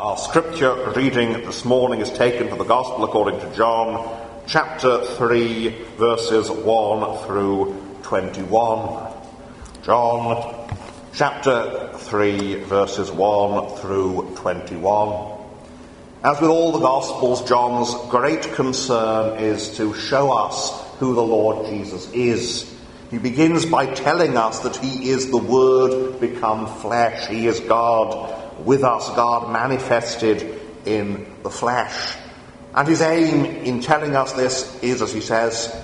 Our scripture reading this morning is taken from the Gospel according to John, chapter 3, verses 1 through 21. John, chapter 3, verses 1 through 21. As with all the Gospels, John's great concern is to show us who the Lord Jesus is. He begins by telling us that He is the Word become flesh. He is God with us, God manifested in the flesh. And his aim in telling us this is, as he says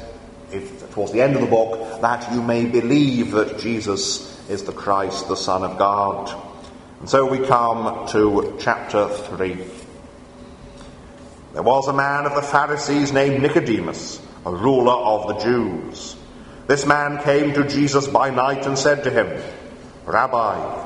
if, towards the end of the book, that you may believe that Jesus is the Christ, the Son of God. And so we come to chapter 3. There was a man of the Pharisees named Nicodemus, a ruler of the Jews. This man came to Jesus by night and said to him, Rabbi,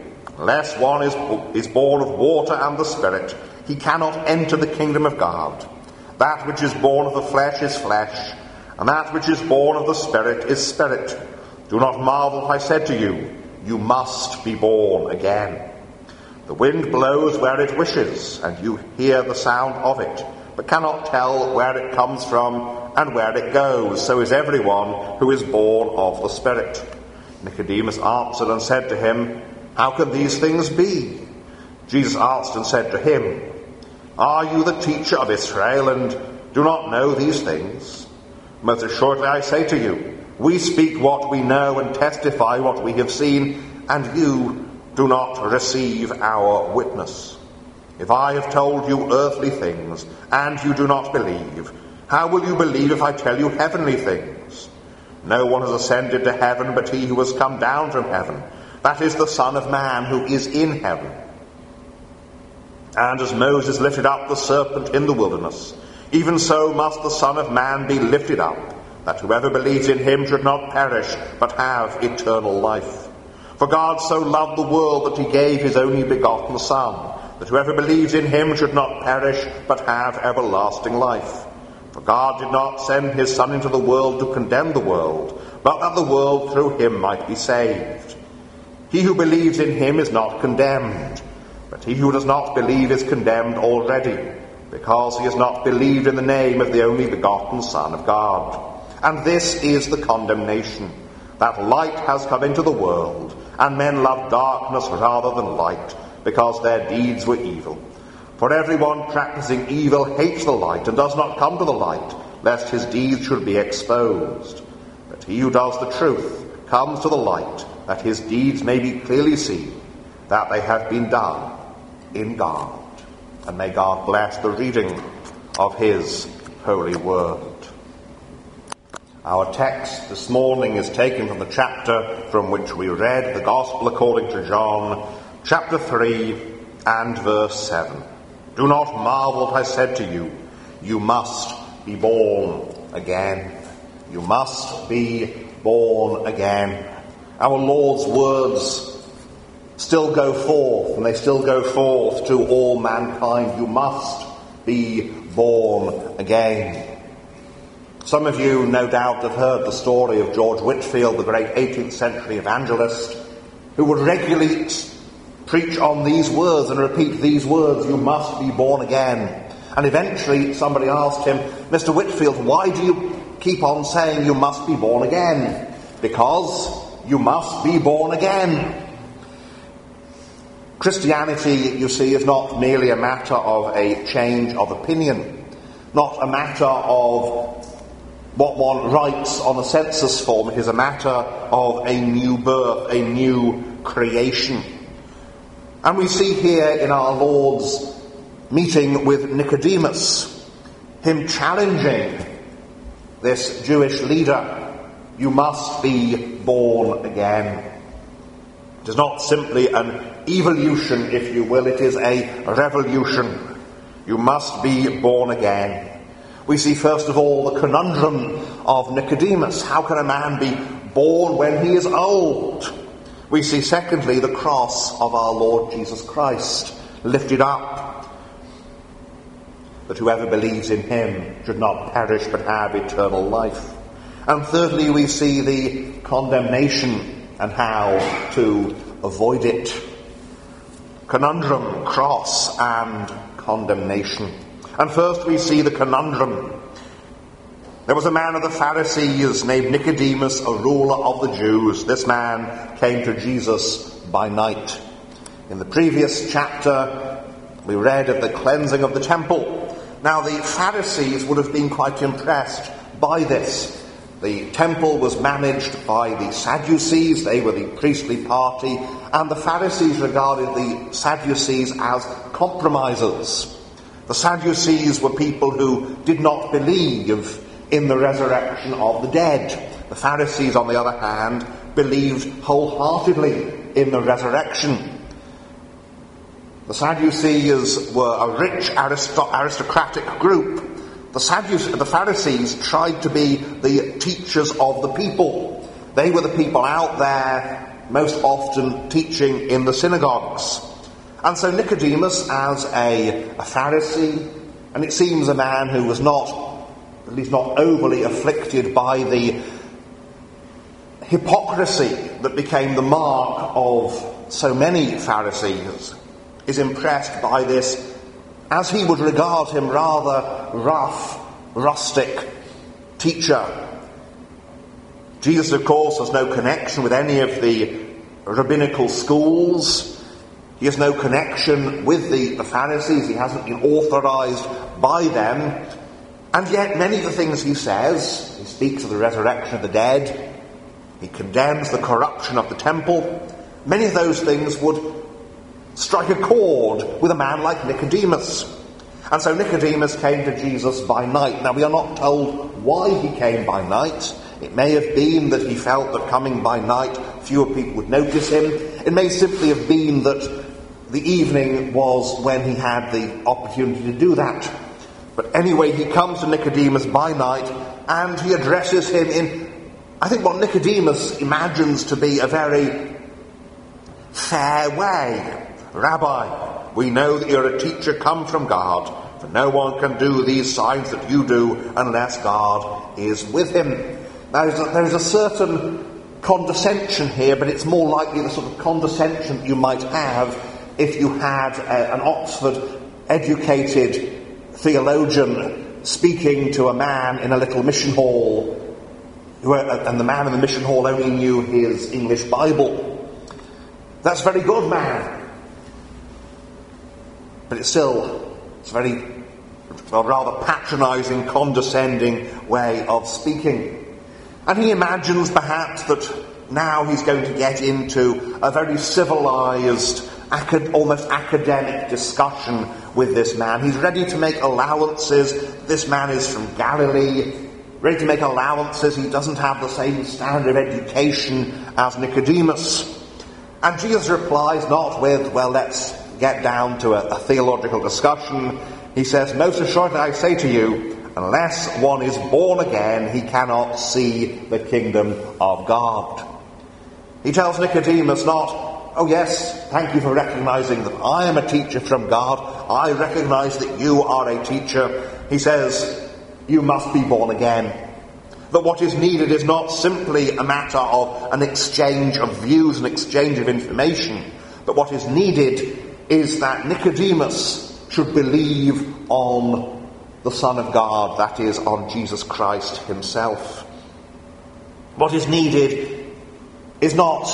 Unless one is, is born of water and the Spirit, he cannot enter the kingdom of God. That which is born of the flesh is flesh, and that which is born of the Spirit is spirit. Do not marvel if I said to you, You must be born again. The wind blows where it wishes, and you hear the sound of it, but cannot tell where it comes from and where it goes. So is everyone who is born of the Spirit. Nicodemus answered and said to him, how can these things be? Jesus asked and said to him, Are you the teacher of Israel and do not know these things? Most assuredly I say to you, we speak what we know and testify what we have seen, and you do not receive our witness. If I have told you earthly things, and you do not believe, how will you believe if I tell you heavenly things? No one has ascended to heaven but he who has come down from heaven that is the Son of Man who is in heaven. And as Moses lifted up the serpent in the wilderness, even so must the Son of Man be lifted up, that whoever believes in him should not perish, but have eternal life. For God so loved the world that he gave his only begotten Son, that whoever believes in him should not perish, but have everlasting life. For God did not send his Son into the world to condemn the world, but that the world through him might be saved. He who believes in him is not condemned, but he who does not believe is condemned already, because he has not believed in the name of the only begotten Son of God. And this is the condemnation, that light has come into the world, and men love darkness rather than light, because their deeds were evil. For everyone practicing evil hates the light, and does not come to the light, lest his deeds should be exposed. But he who does the truth comes to the light, that his deeds may be clearly seen, that they have been done in God. And may God bless the reading of his holy word. Our text this morning is taken from the chapter from which we read the Gospel according to John, chapter 3 and verse 7. Do not marvel what I said to you. You must be born again. You must be born again our Lord's words still go forth, and they still go forth to all mankind. You must be born again. Some of you, no doubt, have heard the story of George Whitefield, the great 18th century evangelist, who would regularly preach on these words and repeat these words, you must be born again. And eventually somebody asked him, Mr. Whitefield, why do you keep on saying you must be born again? Because you must be born again. Christianity, you see, is not merely a matter of a change of opinion, not a matter of what one writes on a census form. It is a matter of a new birth, a new creation. And we see here in our Lord's meeting with Nicodemus, him challenging this Jewish leader you must be born again. It is not simply an evolution, if you will, it is a revolution. You must be born again. We see first of all the conundrum of Nicodemus. How can a man be born when he is old? We see secondly the cross of our Lord Jesus Christ lifted up. That whoever believes in him should not perish but have eternal life. And thirdly, we see the condemnation and how to avoid it. Conundrum, cross, and condemnation. And first we see the conundrum. There was a man of the Pharisees named Nicodemus, a ruler of the Jews. This man came to Jesus by night. In the previous chapter, we read of the cleansing of the temple. Now, the Pharisees would have been quite impressed by this. The temple was managed by the Sadducees, they were the priestly party, and the Pharisees regarded the Sadducees as compromisers. The Sadducees were people who did not believe in the resurrection of the dead. The Pharisees, on the other hand, believed wholeheartedly in the resurrection. The Sadducees were a rich aristocratic group. The, Sadducees, the Pharisees tried to be the teachers of the people. They were the people out there most often teaching in the synagogues. And so Nicodemus, as a, a Pharisee, and it seems a man who was not, at least not overly afflicted by the hypocrisy that became the mark of so many Pharisees, is impressed by this, as he would regard him, rather rough, rustic teacher. Jesus, of course, has no connection with any of the rabbinical schools. He has no connection with the, the Pharisees. He hasn't been authorized by them. And yet, many of the things he says, he speaks of the resurrection of the dead, he condemns the corruption of the temple, many of those things would strike a chord with a man like Nicodemus. And so Nicodemus came to Jesus by night. Now, we are not told why he came by night. It may have been that he felt that coming by night fewer people would notice him. It may simply have been that the evening was when he had the opportunity to do that. But anyway, he comes to Nicodemus by night and he addresses him in, I think, what Nicodemus imagines to be a very fair way. Rabbi, we know that you're a teacher come from God, for no one can do these signs that you do unless God is with him. Now, there is a certain condescension here, but it's more likely the sort of condescension you might have if you had a, an Oxford educated theologian speaking to a man in a little mission hall, uh, and the man in the mission hall only knew his English Bible. That's very good, man. But it's still, it's a very, rather patronizing, condescending way of speaking. And he imagines perhaps that now he's going to get into a very civilized, acad- almost academic discussion with this man. He's ready to make allowances. This man is from Galilee. Ready to make allowances. He doesn't have the same standard of education as Nicodemus. And Jesus replies not with, well, let's get down to a, a theological discussion. He says, Most assuredly I say to you, unless one is born again, he cannot see the kingdom of God. He tells Nicodemus not, Oh, yes, thank you for recognizing that I am a teacher from God. I recognize that you are a teacher. He says, You must be born again. That what is needed is not simply a matter of an exchange of views, an exchange of information, but what is needed is that Nicodemus should believe on the Son of God, that is, on Jesus Christ himself. What is needed is not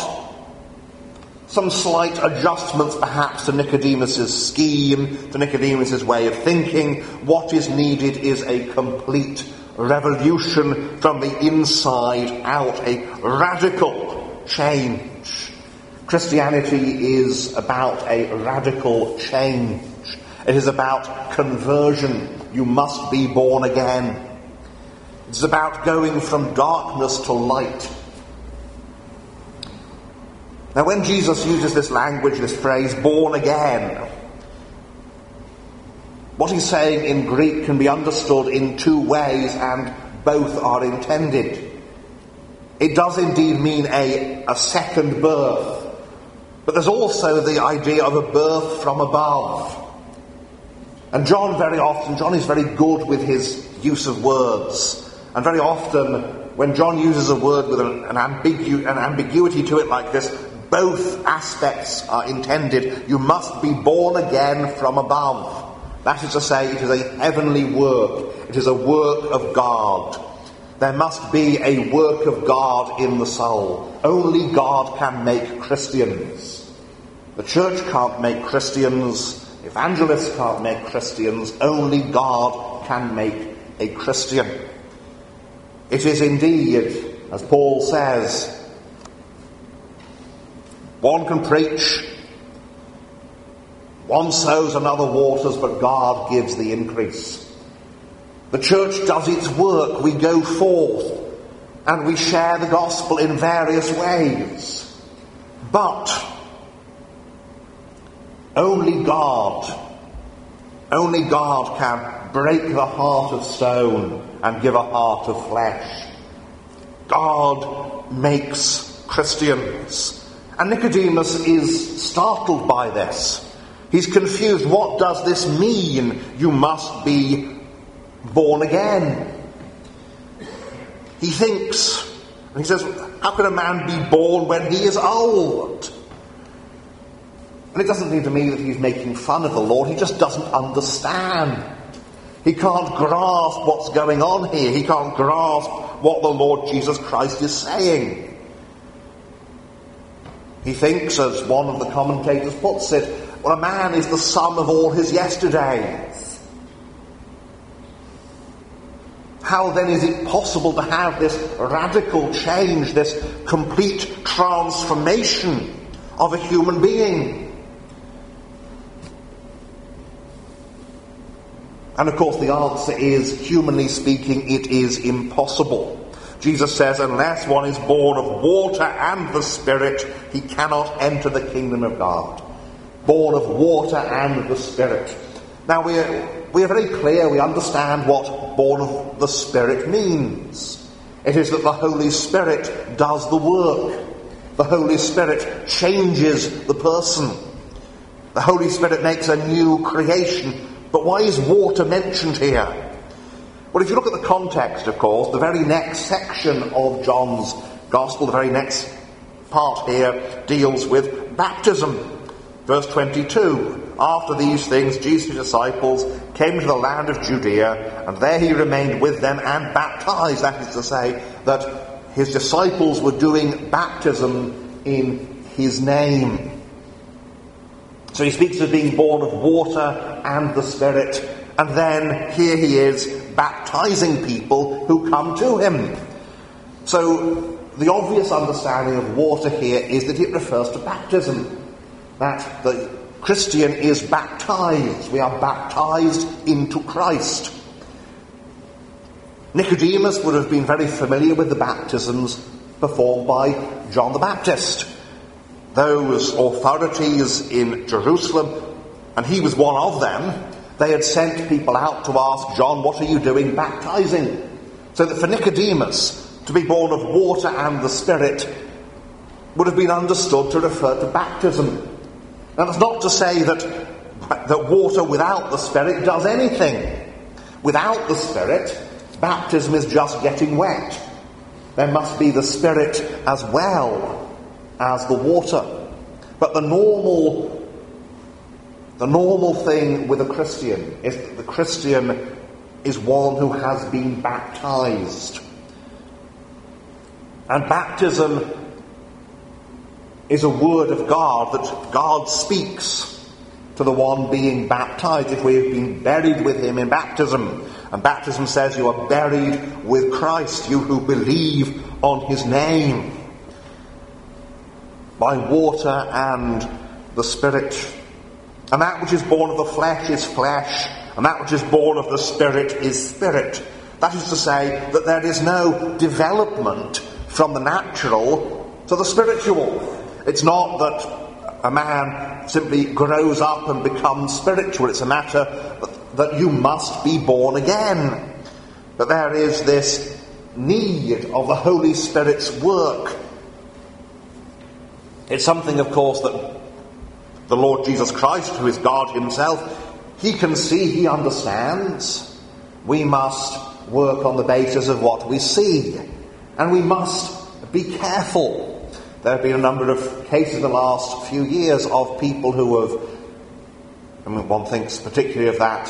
some slight adjustments perhaps to Nicodemus's scheme, to Nicodemus's way of thinking. What is needed is a complete revolution from the inside out, a radical change. Christianity is about a radical change. It is about conversion. You must be born again. It's about going from darkness to light. Now, when Jesus uses this language, this phrase, born again, What he's saying in Greek can be understood in two ways, and both are intended. It does indeed mean a, a second birth, but there's also the idea of a birth from above. And John very often, John is very good with his use of words. And very often, when John uses a word with an, an, ambigu- an ambiguity to it like this, both aspects are intended. You must be born again from above. That is to say, it is a heavenly work. It is a work of God. There must be a work of God in the soul. Only God can make Christians. The church can't make Christians. Evangelists can't make Christians. Only God can make a Christian. It is indeed, as Paul says, one can preach, one sows, another waters, but God gives the increase. The church does its work. We go forth and we share the gospel in various ways. But only God, only God can break the heart of stone and give a heart of flesh. God makes Christians. And Nicodemus is startled by this. He's confused. What does this mean? You must be born again. He thinks, and he says, How can a man be born when he is old? And it doesn't seem to me that he's making fun of the Lord, he just doesn't understand. He can't grasp what's going on here. He can't grasp what the Lord Jesus Christ is saying. He thinks, as one of the commentators puts it, well, a man is the sum of all his yesterdays. How then is it possible to have this radical change, this complete transformation of a human being? And of course, the answer is, humanly speaking, it is impossible. Jesus says, unless one is born of water and the Spirit, he cannot enter the kingdom of God. Born of water and the Spirit. Now, we are, we are very clear, we understand what born of the Spirit means. It is that the Holy Spirit does the work. The Holy Spirit changes the person. The Holy Spirit makes a new creation but why is water mentioned here? Well, if you look at the context, of course, the very next section of John's Gospel, the very next part here, deals with baptism. Verse 22 After these things, Jesus' disciples came to the land of Judea, and there he remained with them and baptized. That is to say, that his disciples were doing baptism in his name. So he speaks of being born of water and the Spirit, and then here he is baptizing people who come to him. So the obvious understanding of water here is that it refers to baptism. That the Christian is baptized. We are baptized into Christ. Nicodemus would have been very familiar with the baptisms performed by John the Baptist those authorities in Jerusalem, and he was one of them, they had sent people out to ask John, What are you doing baptizing? So that for Nicodemus, to be born of water and the Spirit would have been understood to refer to baptism. Now, that's not to say that, that water without the Spirit does anything. Without the Spirit, baptism is just getting wet. There must be the Spirit as well as the water. But the normal the normal thing with a Christian is that the Christian is one who has been baptized. And baptism is a word of God that God speaks to the one being baptized if we have been buried with him in baptism. And baptism says you are buried with Christ, you who believe on his name by water and the Spirit. And that which is born of the flesh is flesh, and that which is born of the Spirit is spirit. That is to say, that there is no development from the natural to the spiritual. It's not that a man simply grows up and becomes spiritual. It's a matter that you must be born again. That there is this need of the Holy Spirit's work. It's something, of course, that the Lord Jesus Christ, who is God Himself, He can see, He understands. We must work on the basis of what we see. And we must be careful. There have been a number of cases in the last few years of people who have, I mean, one thinks particularly of that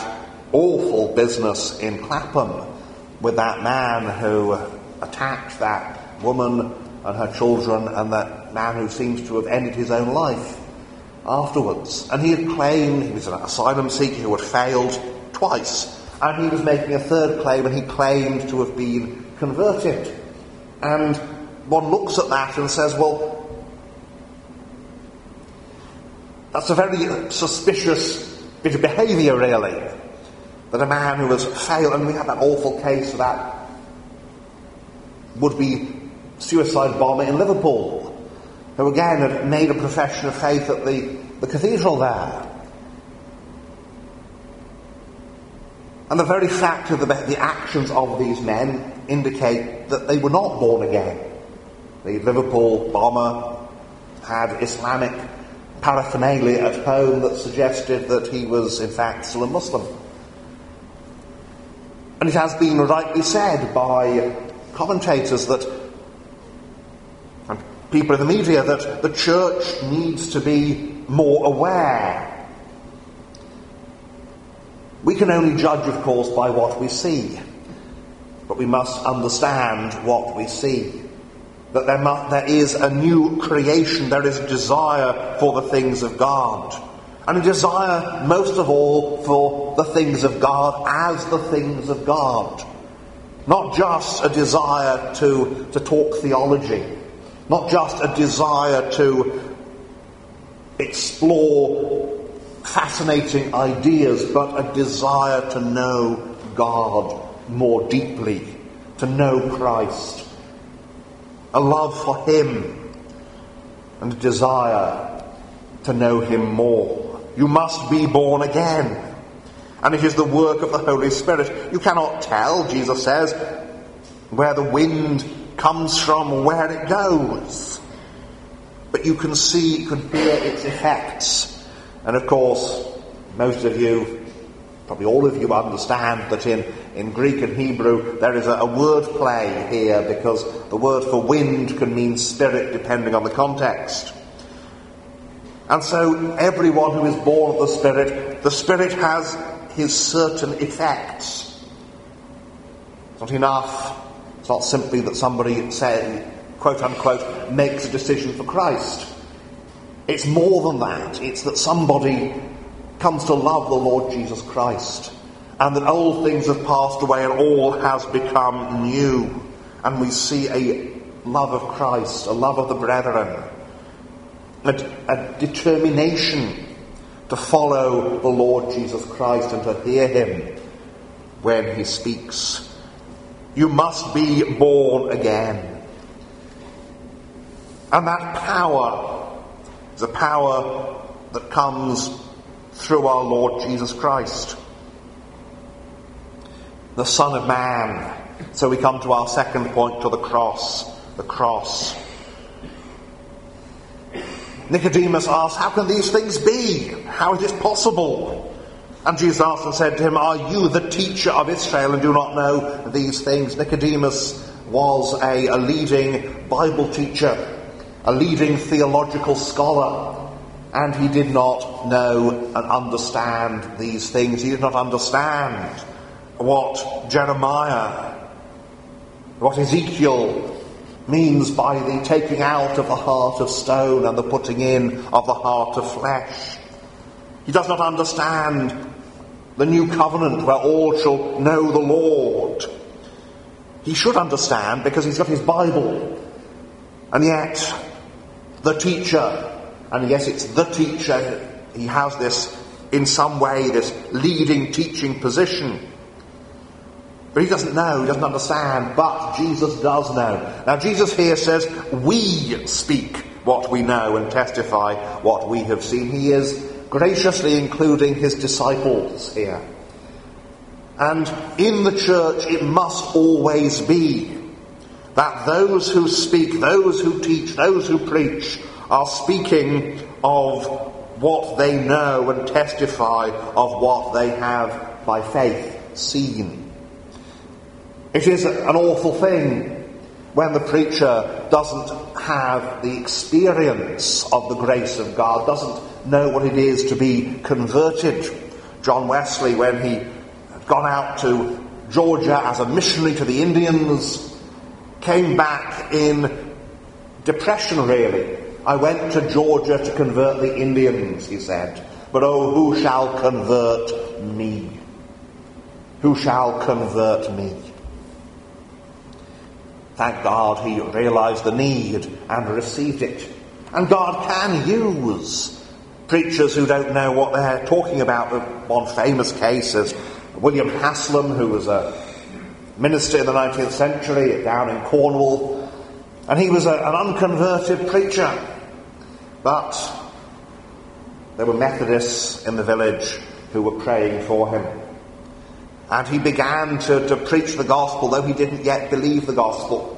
awful business in Clapham with that man who attacked that woman and her children and that man who seems to have ended his own life afterwards. And he had claimed he was an asylum seeker who had failed twice. And he was making a third claim and he claimed to have been converted. And one looks at that and says, well, that's a very suspicious bit of behaviour, really. That a man who has failed, and we had that awful case of that would be suicide bomber in Liverpool, who again had made a profession of faith at the, the cathedral there. And the very fact of the, the actions of these men indicate that they were not born again. The Liverpool bomber had Islamic paraphernalia at home that suggested that he was in fact still a Muslim. And it has been rightly said by commentators that and people in the media that the church needs to be more aware. We can only judge, of course, by what we see, but we must understand what we see. That there, must, there is a new creation, there is a desire for the things of God and a desire, most of all, for the things of God as the things of God. Not just a desire to, to talk theology, not just a desire to explore fascinating ideas, but a desire to know God more deeply, to know Christ, a love for Him, and a desire to know Him more. You must be born again. And it is the work of the Holy Spirit. You cannot tell, Jesus says, where the wind comes from, where it goes. But you can see, you can hear its effects. And of course, most of you, probably all of you understand that in, in Greek and Hebrew there is a, a word play here because the word for wind can mean spirit depending on the context. And so everyone who is born of the Spirit, the Spirit has his certain effects. It's not enough. It's not simply that somebody say, quote unquote, makes a decision for Christ. It's more than that. It's that somebody comes to love the Lord Jesus Christ and that old things have passed away and all has become new. And we see a love of Christ, a love of the brethren, a, a determination to follow the Lord Jesus Christ and to hear him when he speaks. You must be born again. And that power is a power that comes through our Lord Jesus Christ, the Son of Man. So we come to our second point to the cross. The cross. Nicodemus asked, How can these things be? How is this possible? And Jesus asked and said to him, Are you the teacher of Israel and do not know these things? Nicodemus was a, a leading Bible teacher, a leading theological scholar, and he did not know and understand these things. He did not understand what Jeremiah, what Ezekiel means by the taking out of the heart of stone and the putting in of the heart of flesh. He does not understand the new covenant where all shall know the Lord. He should understand because he's got his Bible. And yet, the teacher, and yes, it's the teacher, he has this, in some way, this leading teaching position. But he doesn't know, he doesn't understand, but Jesus does know. Now, Jesus here says, We speak what we know and testify what we have seen. He is graciously including his disciples here. And in the church, it must always be that those who speak, those who teach, those who preach are speaking of what they know and testify of what they have by faith seen. It is an awful thing when the preacher doesn't have the experience of the grace of God, doesn't know what it is to be converted. John Wesley, when he had gone out to Georgia as a missionary to the Indians, came back in depression, really. I went to Georgia to convert the Indians, he said, but oh, who shall convert me? Who shall convert me? Thank God he realized the need and received it. And God can use preachers who don't know what they're talking about. One famous case is William Haslam, who was a minister in the 19th century down in Cornwall. And he was a, an unconverted preacher. But there were Methodists in the village who were praying for him. And he began to, to preach the gospel, though he didn't yet believe the gospel.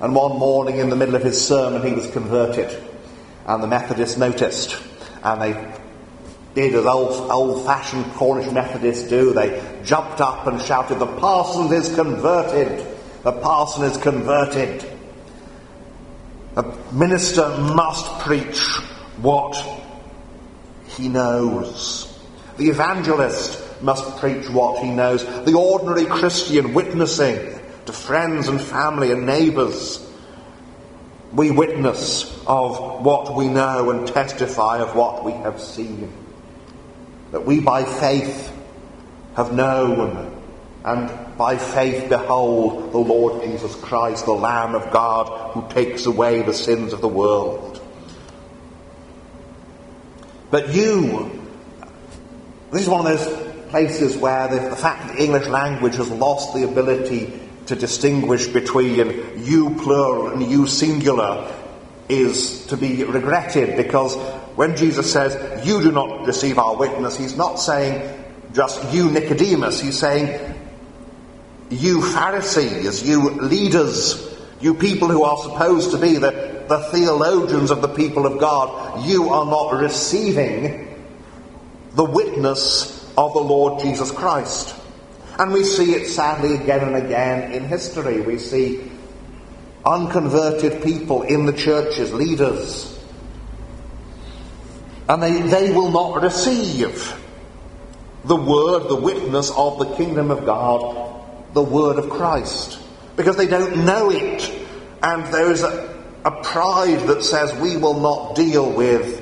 And one morning in the middle of his sermon, he was converted. And the Methodists noticed. And they did as old, old fashioned Cornish Methodists do. They jumped up and shouted, The parson is converted! The parson is converted! A minister must preach what he knows. The evangelist must preach what he knows. The ordinary Christian witnessing to friends and family and neighbours. We witness of what we know and testify of what we have seen. That we by faith have known and by faith behold the Lord Jesus Christ, the Lamb of God who takes away the sins of the world. But you, this is one of those places where the, the fact that the English language has lost the ability to distinguish between you plural and you singular is to be regretted because when Jesus says, You do not receive our witness, he's not saying just you, Nicodemus. He's saying, You Pharisees, you leaders, you people who are supposed to be the, the theologians of the people of God, you are not receiving the witness of the Lord Jesus Christ. And we see it sadly again and again in history. We see unconverted people in the churches, leaders, and they, they will not receive the word, the witness of the kingdom of God, the word of Christ, because they don't know it. And there is a, a pride that says we will not deal with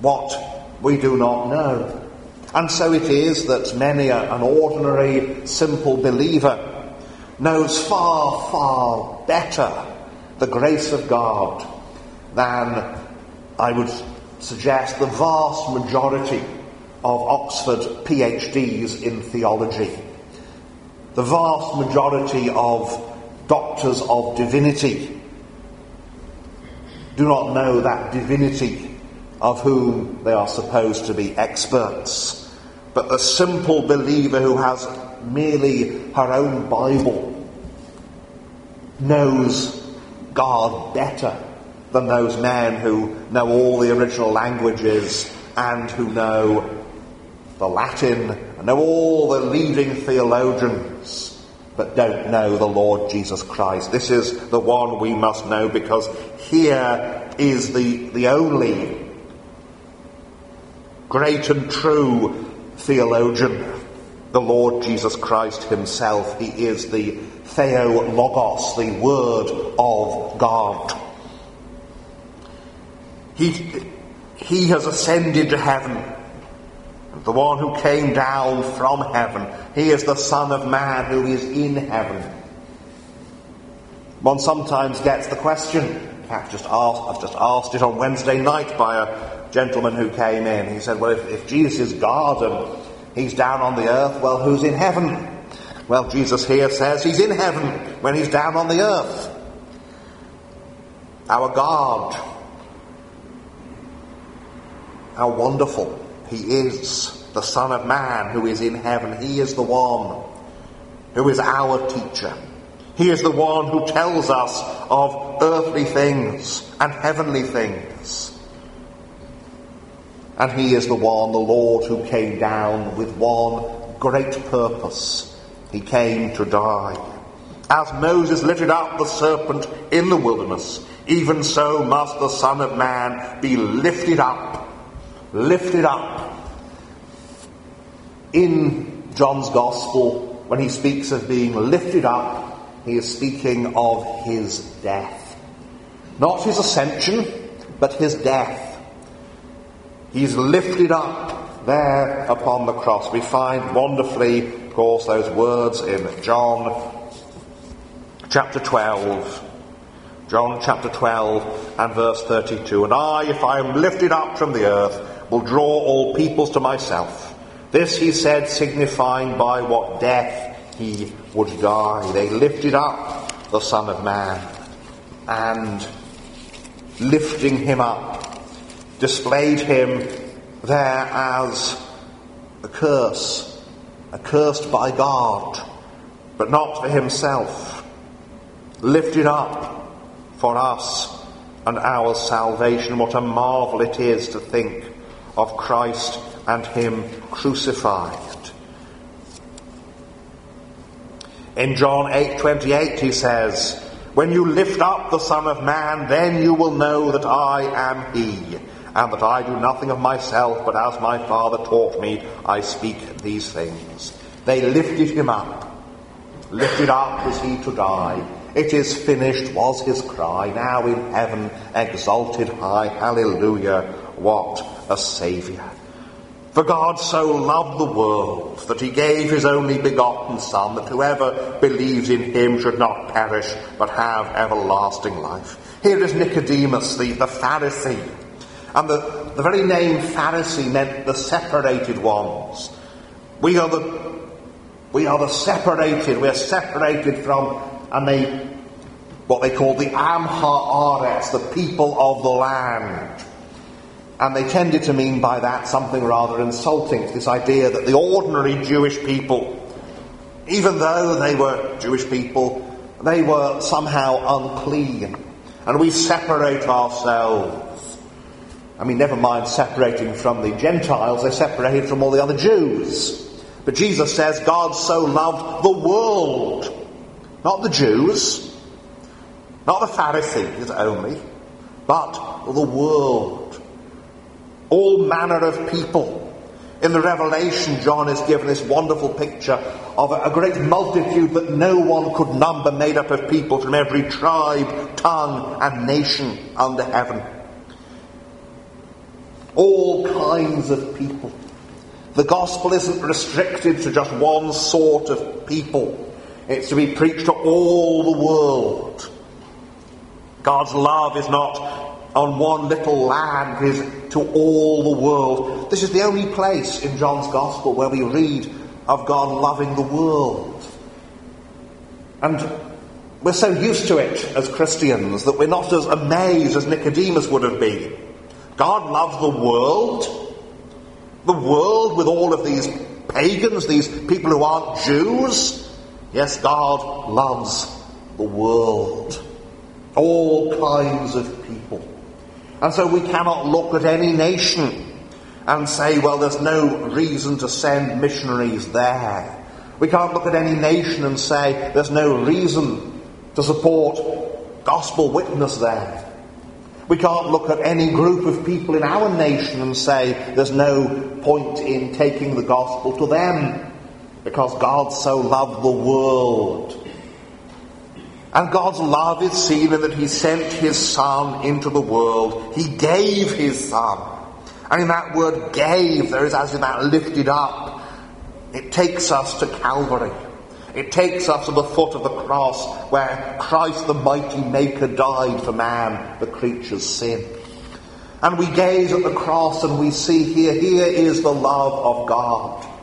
what we do not know. And so it is that many an ordinary, simple believer knows far, far better the grace of God than I would suggest the vast majority of Oxford PhDs in theology. The vast majority of doctors of divinity do not know that divinity of whom they are supposed to be experts. But the simple believer who has merely her own Bible knows God better than those men who know all the original languages and who know the Latin and know all the leading theologians but don't know the Lord Jesus Christ. This is the one we must know because here is the, the only great and true theologian, the Lord Jesus Christ himself. He is the Theologos, the Word of God. He, he has ascended to heaven. The one who came down from heaven. He is the Son of Man who is in heaven. One sometimes gets the question, in fact, just asked, I've just asked it on Wednesday night by a gentleman who came in. He said, Well, if, if Jesus is God and he's down on the earth, well, who's in heaven? Well, Jesus here says he's in heaven when he's down on the earth. Our God. How wonderful he is, the Son of Man who is in heaven. He is the one who is our teacher. He is the one who tells us of earthly things and heavenly things. And he is the one, the Lord, who came down with one great purpose. He came to die. As Moses lifted up the serpent in the wilderness, even so must the Son of Man be lifted up. Lifted up. In John's Gospel, when he speaks of being lifted up, he is speaking of his death. Not his ascension, but his death. He's lifted up there upon the cross. We find wonderfully, of course, those words in John chapter 12. John chapter 12 and verse 32. And I, if I am lifted up from the earth, will draw all peoples to myself. This he said, signifying by what death he would die. They lifted up the Son of Man and lifting him up, displayed him there as a curse, accursed by God, but not for himself, lifted up for us and our salvation. What a marvel it is to think of Christ and him crucified. In John 8:28 he says, "When you lift up the Son of Man, then you will know that I am he, and that I do nothing of myself, but as my Father taught me, I speak these things." They lifted him up. Lifted up was he to die. It is finished was his cry. Now in heaven, exalted high. Hallelujah. What a Saviour. For God so loved the world that he gave his only begotten Son, that whoever believes in him should not perish, but have everlasting life. Here is Nicodemus, the, the Pharisee. And the, the very name Pharisee meant the separated ones. We are the, we are the separated, we are separated from, and they, what they call the Am Haaretz, the people of the land. And they tended to mean by that something rather insulting, this idea that the ordinary Jewish people, even though they were Jewish people, they were somehow unclean. And we separate ourselves. I mean, never mind separating from the Gentiles, they separated from all the other Jews. But Jesus says God so loved the world, not the Jews, not the Pharisees only, but the world all manner of people. In the Revelation, John is given this wonderful picture of a, great multitude that no one could number, made up of people from every tribe, tongue, and nation under heaven. All kinds of people. The gospel isn't restricted to just one sort of people. It's to be preached to all the world. God's love is not on one little land is to all the world. This is the only place in John's Gospel where we read of God loving the world. And we're so used to it as Christians that we're not as amazed as Nicodemus would have been. God loves the world. The world with all of these pagans, these people who aren't Jews. Yes, God loves the world. All kinds of people. And so we cannot look at any nation and say, well, there's no reason to send missionaries there. We can't look at any nation and say there's no reason to support gospel witness there. We can't look at any group of people in our nation and say there's no point in taking the gospel to them because God so loved the world and God's love is seen in that He sent His Son into the world. He gave His Son. And in that word gave, there is as in that lifted up. It takes us to Calvary. It takes us to the foot of the cross where Christ the mighty Maker died for man, the creature's sin. And we gaze at the cross and we see here, here is the love of God.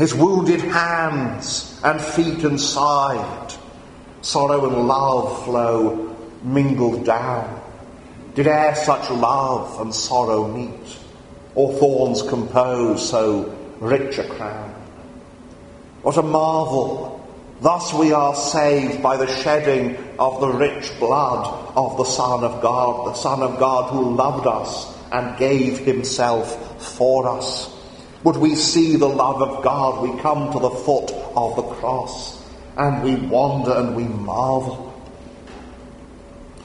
His wounded hands and feet and side, sorrow and love flow mingled down. Did e'er such love and sorrow meet, or thorns compose so rich a crown? What a marvel! Thus we are saved by the shedding of the rich blood of the Son of God, the Son of God who loved us and gave himself for us. Would we see the love of God, we come to the foot of the cross and we wonder and we marvel.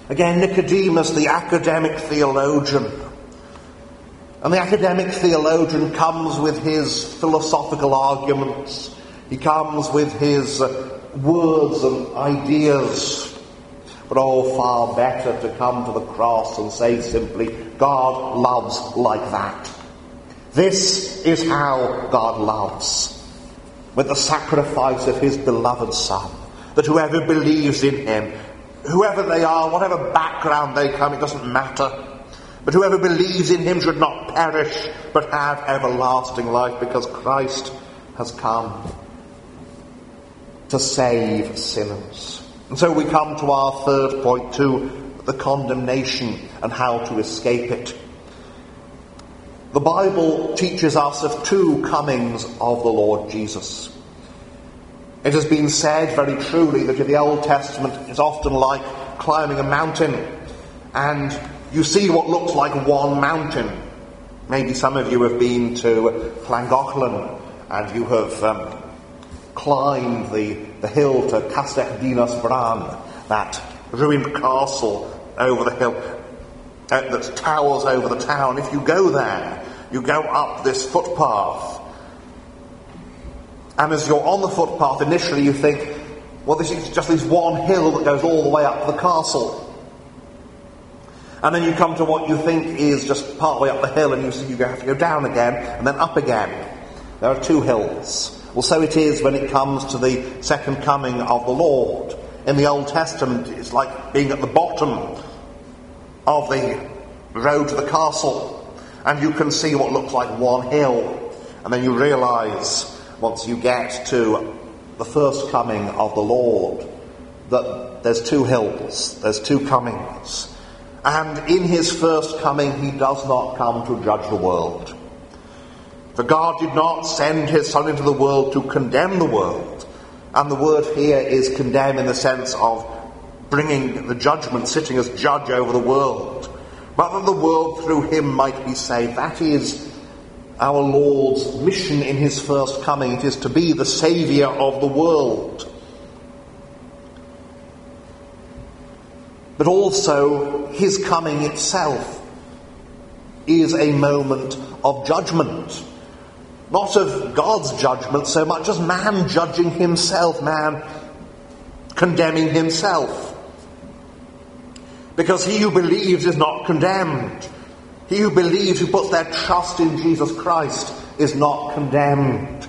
Again, Nicodemus, the academic theologian. And the academic theologian comes with his philosophical arguments. He comes with his uh, words and ideas. But oh, far better to come to the cross and say simply, God loves like that. This is how God loves. With the sacrifice of his beloved Son. That whoever believes in him, whoever they are, whatever background they come, it doesn't matter. But whoever believes in him should not perish, but have everlasting life, because Christ has come to save sinners. And so we come to our third point, to the condemnation and how to escape it. The Bible teaches us of two comings of the Lord Jesus. It has been said very truly that the Old Testament is often like climbing a mountain and you see what looks like one mountain. Maybe some of you have been to Llangollen and you have um, climbed the, the hill to Castell Dinas Bran, that ruined castle over the hill that towers over the town. If you go there, you go up this footpath. And as you're on the footpath, initially you think, well, this is just this one hill that goes all the way up to the castle. And then you come to what you think is just partway up the hill, and you see you have to go down again and then up again. There are two hills. Well, so it is when it comes to the second coming of the Lord. In the Old Testament, it's like being at the bottom of the road to the castle and you can see what looks like one hill. And then you realize, once you get to the first coming of the Lord, that there's two hills, there's two comings. And in his first coming, he does not come to judge the world. For God did not send his Son into the world to condemn the world. And the word here is condemn in the sense of bringing the judgment, sitting as judge over the world but that the world through him might be saved. That is our Lord's mission in his first coming. It is to be the Saviour of the world. But also, his coming itself is a moment of judgment. Not of God's judgment so much as man judging himself, man condemning himself. Because he who believes is not condemned. He who believes, who puts their trust in Jesus Christ, is not condemned.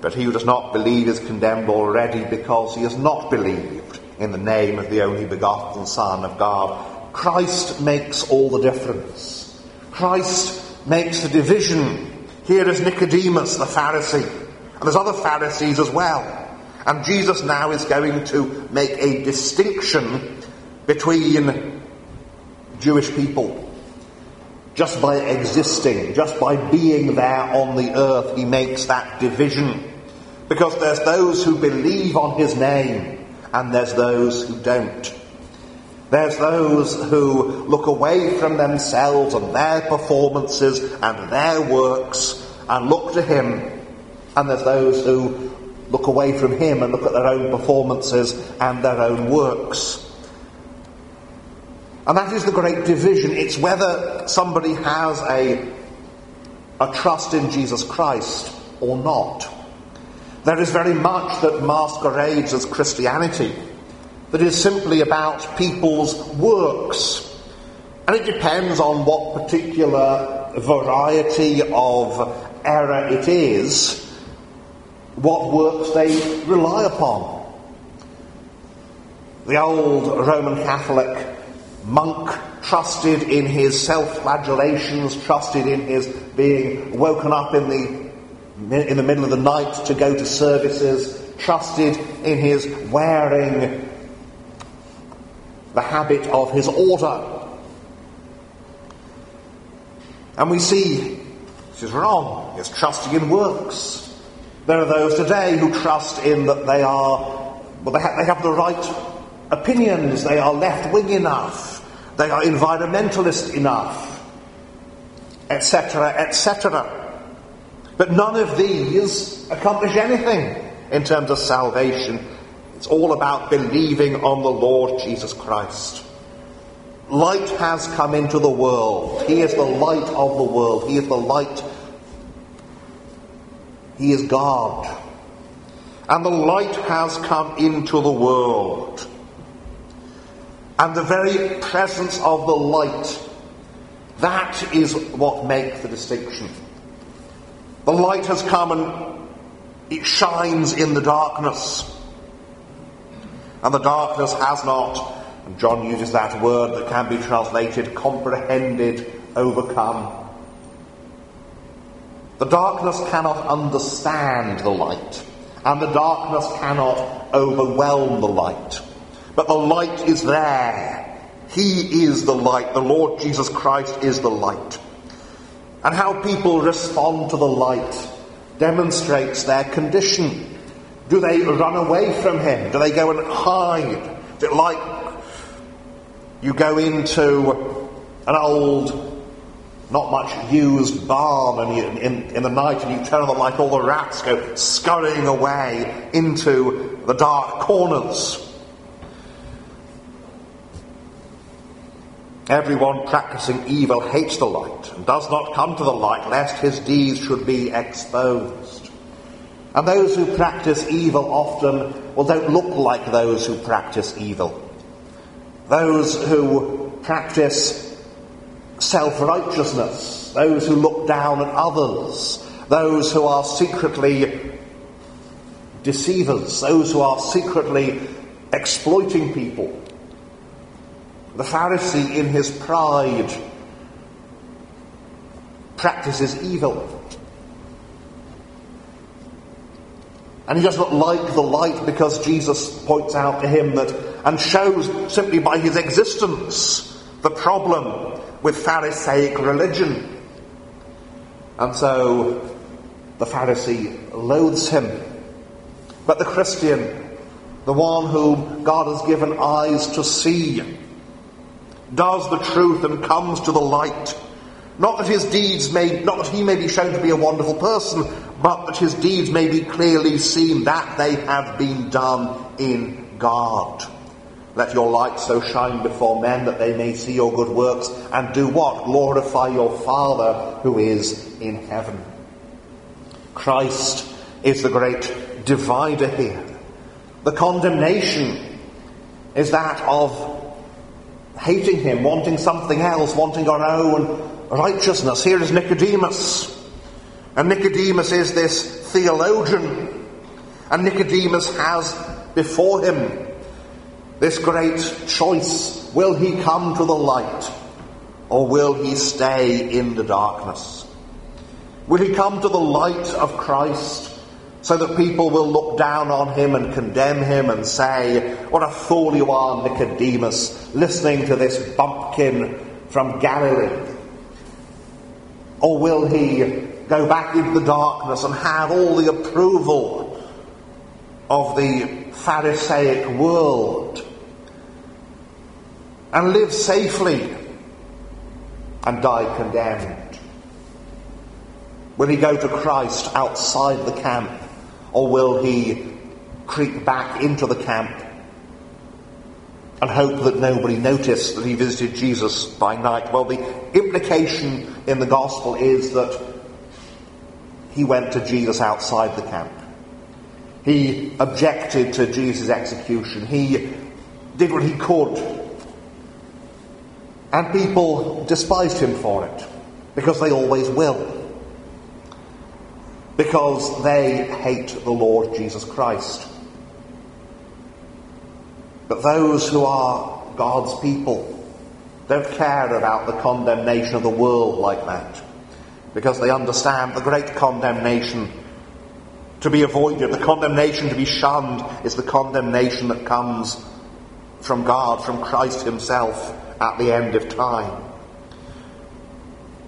But he who does not believe is condemned already because he has not believed in the name of the only begotten Son of God. Christ makes all the difference. Christ makes the division. Here is Nicodemus, the Pharisee. And there's other Pharisees as well. And Jesus now is going to make a distinction between Jewish people. Just by existing, just by being there on the earth, he makes that division. Because there's those who believe on his name, and there's those who don't. There's those who look away from themselves and their performances and their works and look to him. And there's those who look away from him and look at their own performances and their own works. And that is the great division. It's whether somebody has a, a trust in Jesus Christ or not. There is very much that masquerades as Christianity that is simply about people's works. And it depends on what particular variety of error it is, what works they rely upon. The old Roman Catholic monk trusted in his self-flagellations, trusted in his being woken up in the in the middle of the night to go to services, trusted in his wearing the habit of his order. And we see this is wrong. It's trusting in works. There are those today who trust in that they are, well, they have, they have the right opinions, they are left wing enough, they are environmentalist enough, etc., etc. But none of these accomplish anything in terms of salvation. It's all about believing on the Lord Jesus Christ. Light has come into the world. He is the light of the world. He is the light. He is God. And the light has come into the world. And the very presence of the light, that is what makes the distinction. The light has come and it shines in the darkness. And the darkness has not, and John uses that word that can be translated comprehended, overcome. The darkness cannot understand the light, and the darkness cannot overwhelm the light. But the light is there. He is the light. The Lord Jesus Christ is the light. And how people respond to the light demonstrates their condition. Do they run away from him? Do they go and hide? Is it like you go into an old, not much used barn and you, in, in the night and you turn on the light, all the rats go scurrying away into the dark corners. Everyone practicing evil hates the light and does not come to the light lest his deeds should be exposed. And those who practice evil often, well, don't look like those who practice evil. Those who practice self-righteousness, those who look down at others, those who are secretly deceivers, those who are secretly exploiting people, the Pharisee, in his pride, practices evil. And he does not like the light because Jesus points out to him that and shows simply by his existence the problem with Pharisaic religion. And so the Pharisee loathes him. But the Christian, the one whom God has given eyes to see, does the truth and comes to the light. Not that his deeds may, not that he may be shown to be a wonderful person, but that his deeds may be clearly seen that they have been done in God. Let your light so shine before men that they may see your good works and do what? Glorify your Father who is in heaven. Christ is the great divider here. The condemnation is that of hating him, wanting something else, wanting our own righteousness. Here is Nicodemus. And Nicodemus is this theologian. And Nicodemus has before him this great choice. Will he come to the light or will he stay in the darkness? Will he come to the light of Christ so that people will look down on him and condemn him and say, What a fool you are, Nicodemus, listening to this bumpkin from Galilee? Or will he go back into the darkness and have all the approval of the Pharisaic world and live safely and die condemned? Will he go to Christ outside the camp or will he creep back into the camp and hope that nobody noticed that he visited Jesus by night? Well, the implication in the gospel is that he went to Jesus outside the camp. He objected to Jesus' execution. He did what he could. And people despised him for it, because they always will because they hate the Lord Jesus Christ. But those who are God's people don't care about the condemnation of the world like that because they understand the great condemnation to be avoided, the condemnation to be shunned is the condemnation that comes from God, from Christ Himself at the end of time.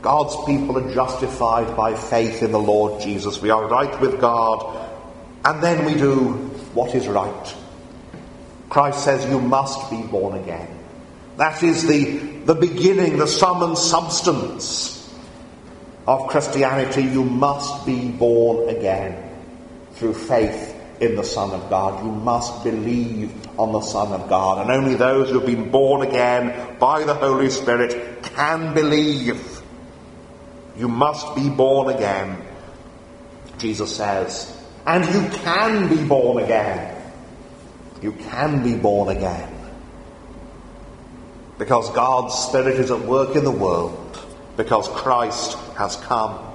God's people are justified by faith in the Lord Jesus. We are right with God And then we do what is right. Christ says you must be born again. That is the, the beginning, the sum and substance of Christianity. You must be born again through faith in the Son of God. You must believe on the Son of God. And only those who have been born again by the Holy Spirit can believe. You must be born again, Jesus says. And you can be born again. You can be born again. Because God's Spirit is at work in the world. Because Christ has come.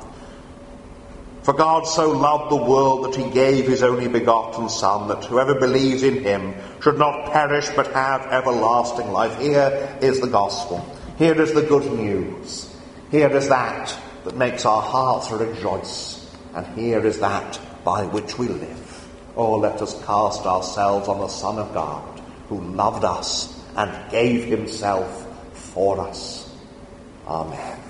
For God so loved the world that he gave his only begotten Son, that whoever believes in him should not perish but have everlasting life. Here is the gospel. Here is the good news. Here is that that makes our hearts rejoice. And here is that by which we live. Oh, let us cast ourselves on the Son of God, who loved us and gave himself for us. Amen.